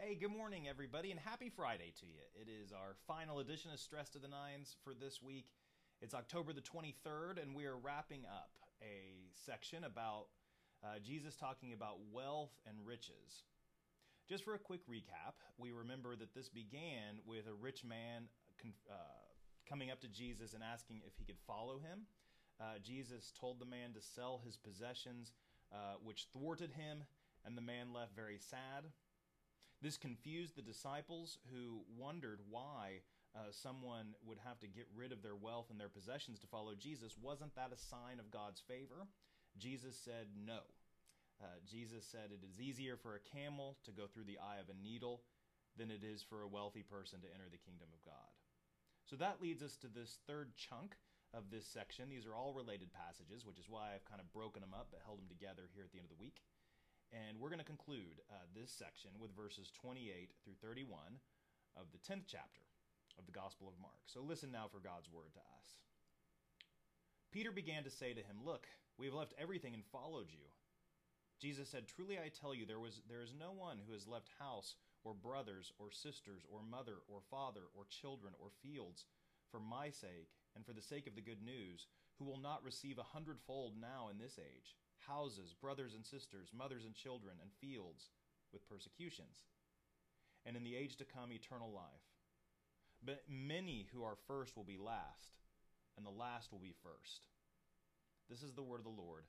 Hey, good morning, everybody, and happy Friday to you. It is our final edition of Stress to the Nines for this week. It's October the 23rd, and we are wrapping up a section about uh, Jesus talking about wealth and riches. Just for a quick recap, we remember that this began with a rich man uh, coming up to Jesus and asking if he could follow him. Uh, Jesus told the man to sell his possessions, uh, which thwarted him, and the man left very sad. This confused the disciples who wondered why uh, someone would have to get rid of their wealth and their possessions to follow Jesus. Wasn't that a sign of God's favor? Jesus said no. Uh, Jesus said it is easier for a camel to go through the eye of a needle than it is for a wealthy person to enter the kingdom of God. So that leads us to this third chunk of this section. These are all related passages, which is why I've kind of broken them up but held them together here at the end of the week. And we're going to conclude uh, this section with verses 28 through 31 of the 10th chapter of the Gospel of Mark. So listen now for God's word to us. Peter began to say to him, Look, we have left everything and followed you. Jesus said, Truly I tell you, there, was, there is no one who has left house, or brothers, or sisters, or mother, or father, or children, or fields, for my sake, and for the sake of the good news, who will not receive a hundredfold now in this age houses, brothers and sisters, mothers and children, and fields, with persecutions, and in the age to come eternal life. But many who are first will be last, and the last will be first. This is the word of the Lord.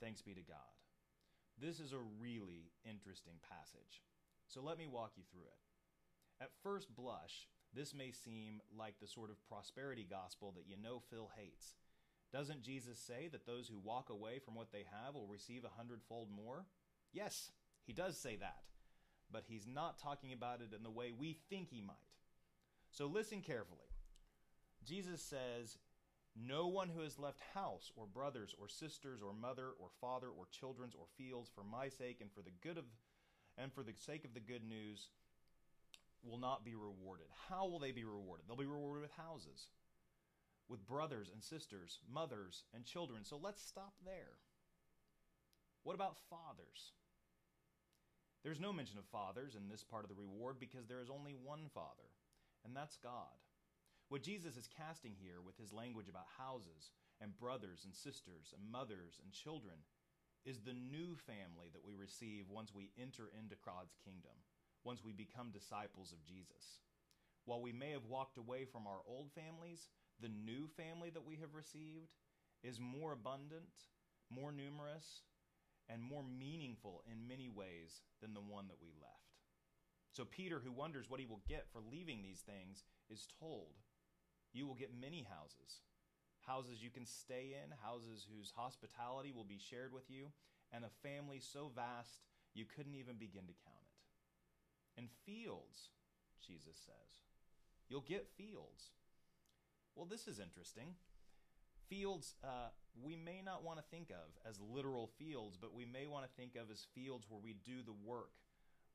Thanks be to God. This is a really interesting passage. So let me walk you through it. At first blush, this may seem like the sort of prosperity gospel that you know Phil hates. Doesn't Jesus say that those who walk away from what they have will receive a hundredfold more? Yes, he does say that. But he's not talking about it in the way we think he might. So listen carefully. Jesus says, No one who has left house, or brothers, or sisters, or mother, or father, or children, or fields for my sake and for the good of and for the sake of the good news will not be rewarded. How will they be rewarded? They'll be rewarded with houses with brothers and sisters, mothers and children. So let's stop there. What about fathers? There's no mention of fathers in this part of the reward because there is only one Father, and that's God. What Jesus is casting here with his language about houses and brothers and sisters and mothers and children is the new family that we receive once we enter into God's kingdom, once we become disciples of Jesus. While we may have walked away from our old families, the new family that we have received is more abundant, more numerous, and more meaningful in many ways than the one that we left. So Peter, who wonders what he will get for leaving these things, is told, You will get many houses. Houses you can stay in, houses whose hospitality will be shared with you, and a family so vast you couldn't even begin to count it. And fields, Jesus says. You'll get fields. Well, this is interesting. Fields uh, we may not want to think of as literal fields, but we may want to think of as fields where we do the work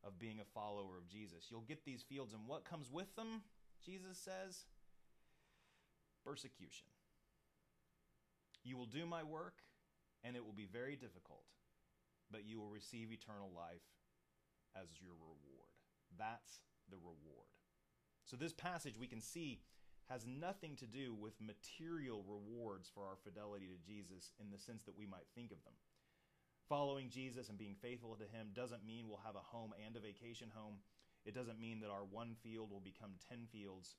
of being a follower of Jesus. You'll get these fields, and what comes with them, Jesus says? Persecution. You will do my work, and it will be very difficult, but you will receive eternal life as your reward. That's the reward. So, this passage we can see has nothing to do with material rewards for our fidelity to Jesus in the sense that we might think of them. Following Jesus and being faithful to Him doesn't mean we'll have a home and a vacation home. It doesn't mean that our one field will become 10 fields.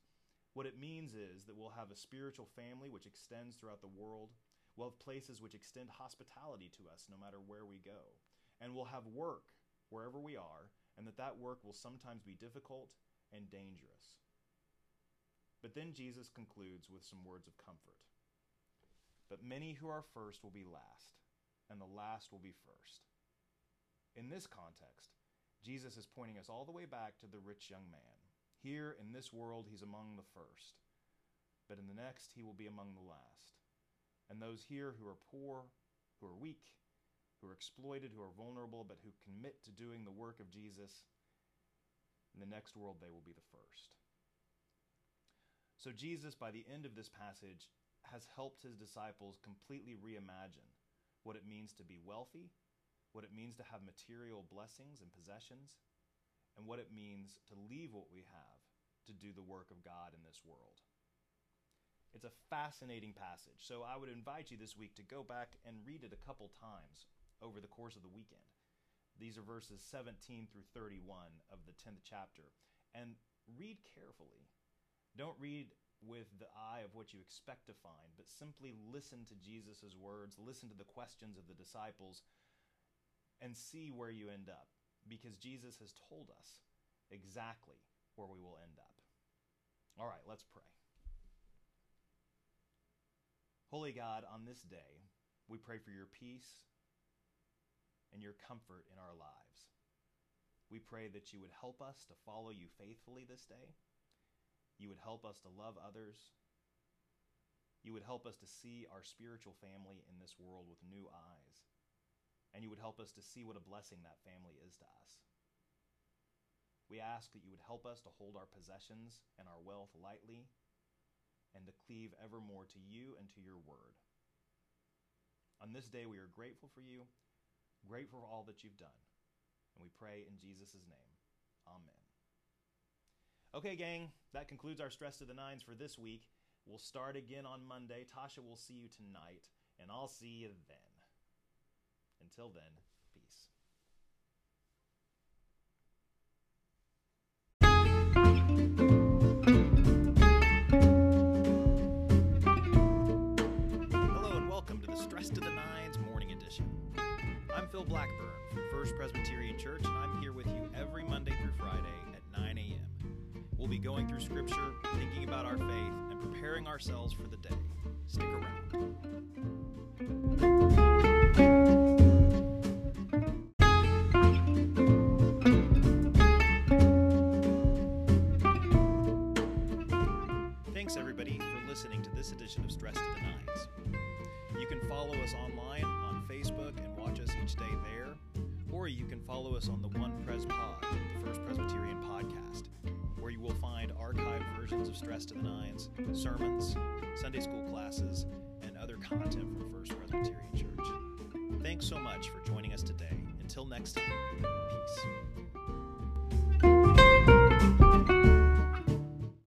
What it means is that we'll have a spiritual family which extends throughout the world. We'll have places which extend hospitality to us no matter where we go. And we'll have work wherever we are, and that that work will sometimes be difficult and dangerous. But then Jesus concludes with some words of comfort. But many who are first will be last, and the last will be first. In this context, Jesus is pointing us all the way back to the rich young man. Here in this world, he's among the first, but in the next, he will be among the last. And those here who are poor, who are weak, who are exploited, who are vulnerable, but who commit to doing the work of Jesus, in the next world, they will be the first. So, Jesus, by the end of this passage, has helped his disciples completely reimagine what it means to be wealthy, what it means to have material blessings and possessions, and what it means to leave what we have to do the work of God in this world. It's a fascinating passage, so I would invite you this week to go back and read it a couple times over the course of the weekend. These are verses 17 through 31 of the 10th chapter. And read carefully. Don't read with the eye of what you expect to find, but simply listen to Jesus' words, listen to the questions of the disciples, and see where you end up. Because Jesus has told us exactly where we will end up. All right, let's pray. Holy God, on this day, we pray for your peace and your comfort in our lives. We pray that you would help us to follow you faithfully this day. You would help us to love others. You would help us to see our spiritual family in this world with new eyes. And you would help us to see what a blessing that family is to us. We ask that you would help us to hold our possessions and our wealth lightly and to cleave evermore to you and to your word. On this day, we are grateful for you, grateful for all that you've done, and we pray in Jesus' name. Amen. Okay, gang, that concludes our Stress to the Nines for this week. We'll start again on Monday. Tasha will see you tonight, and I'll see you then. Until then, peace. Hello and welcome to the Stress to the Nines Morning Edition. I'm Phil Blackburn from First Presbyterian Church, and I'm here with you every Monday through Friday at 9 a.m. We'll be going through Scripture, thinking about our faith, and preparing ourselves for the day. Stick around. Thanks, everybody, for listening to this edition of Stress to the Nines. You can follow us online on Facebook and watch us each day there, or you can follow us on the One Pres Pod, the First Presbyterian podcast, where you will find archived versions of Stress to the Nines, sermons, Sunday school classes, and other content from First Presbyterian Church. Thanks so much for joining us today. Until next time, peace.